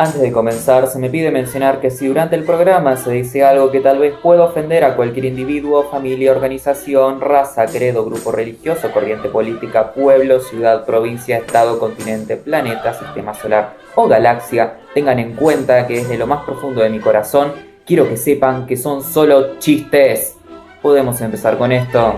Antes de comenzar, se me pide mencionar que si durante el programa se dice algo que tal vez pueda ofender a cualquier individuo, familia, organización, raza, credo, grupo religioso, corriente política, pueblo, ciudad, provincia, estado, continente, planeta, sistema solar o galaxia, tengan en cuenta que desde lo más profundo de mi corazón quiero que sepan que son solo chistes. Podemos empezar con esto.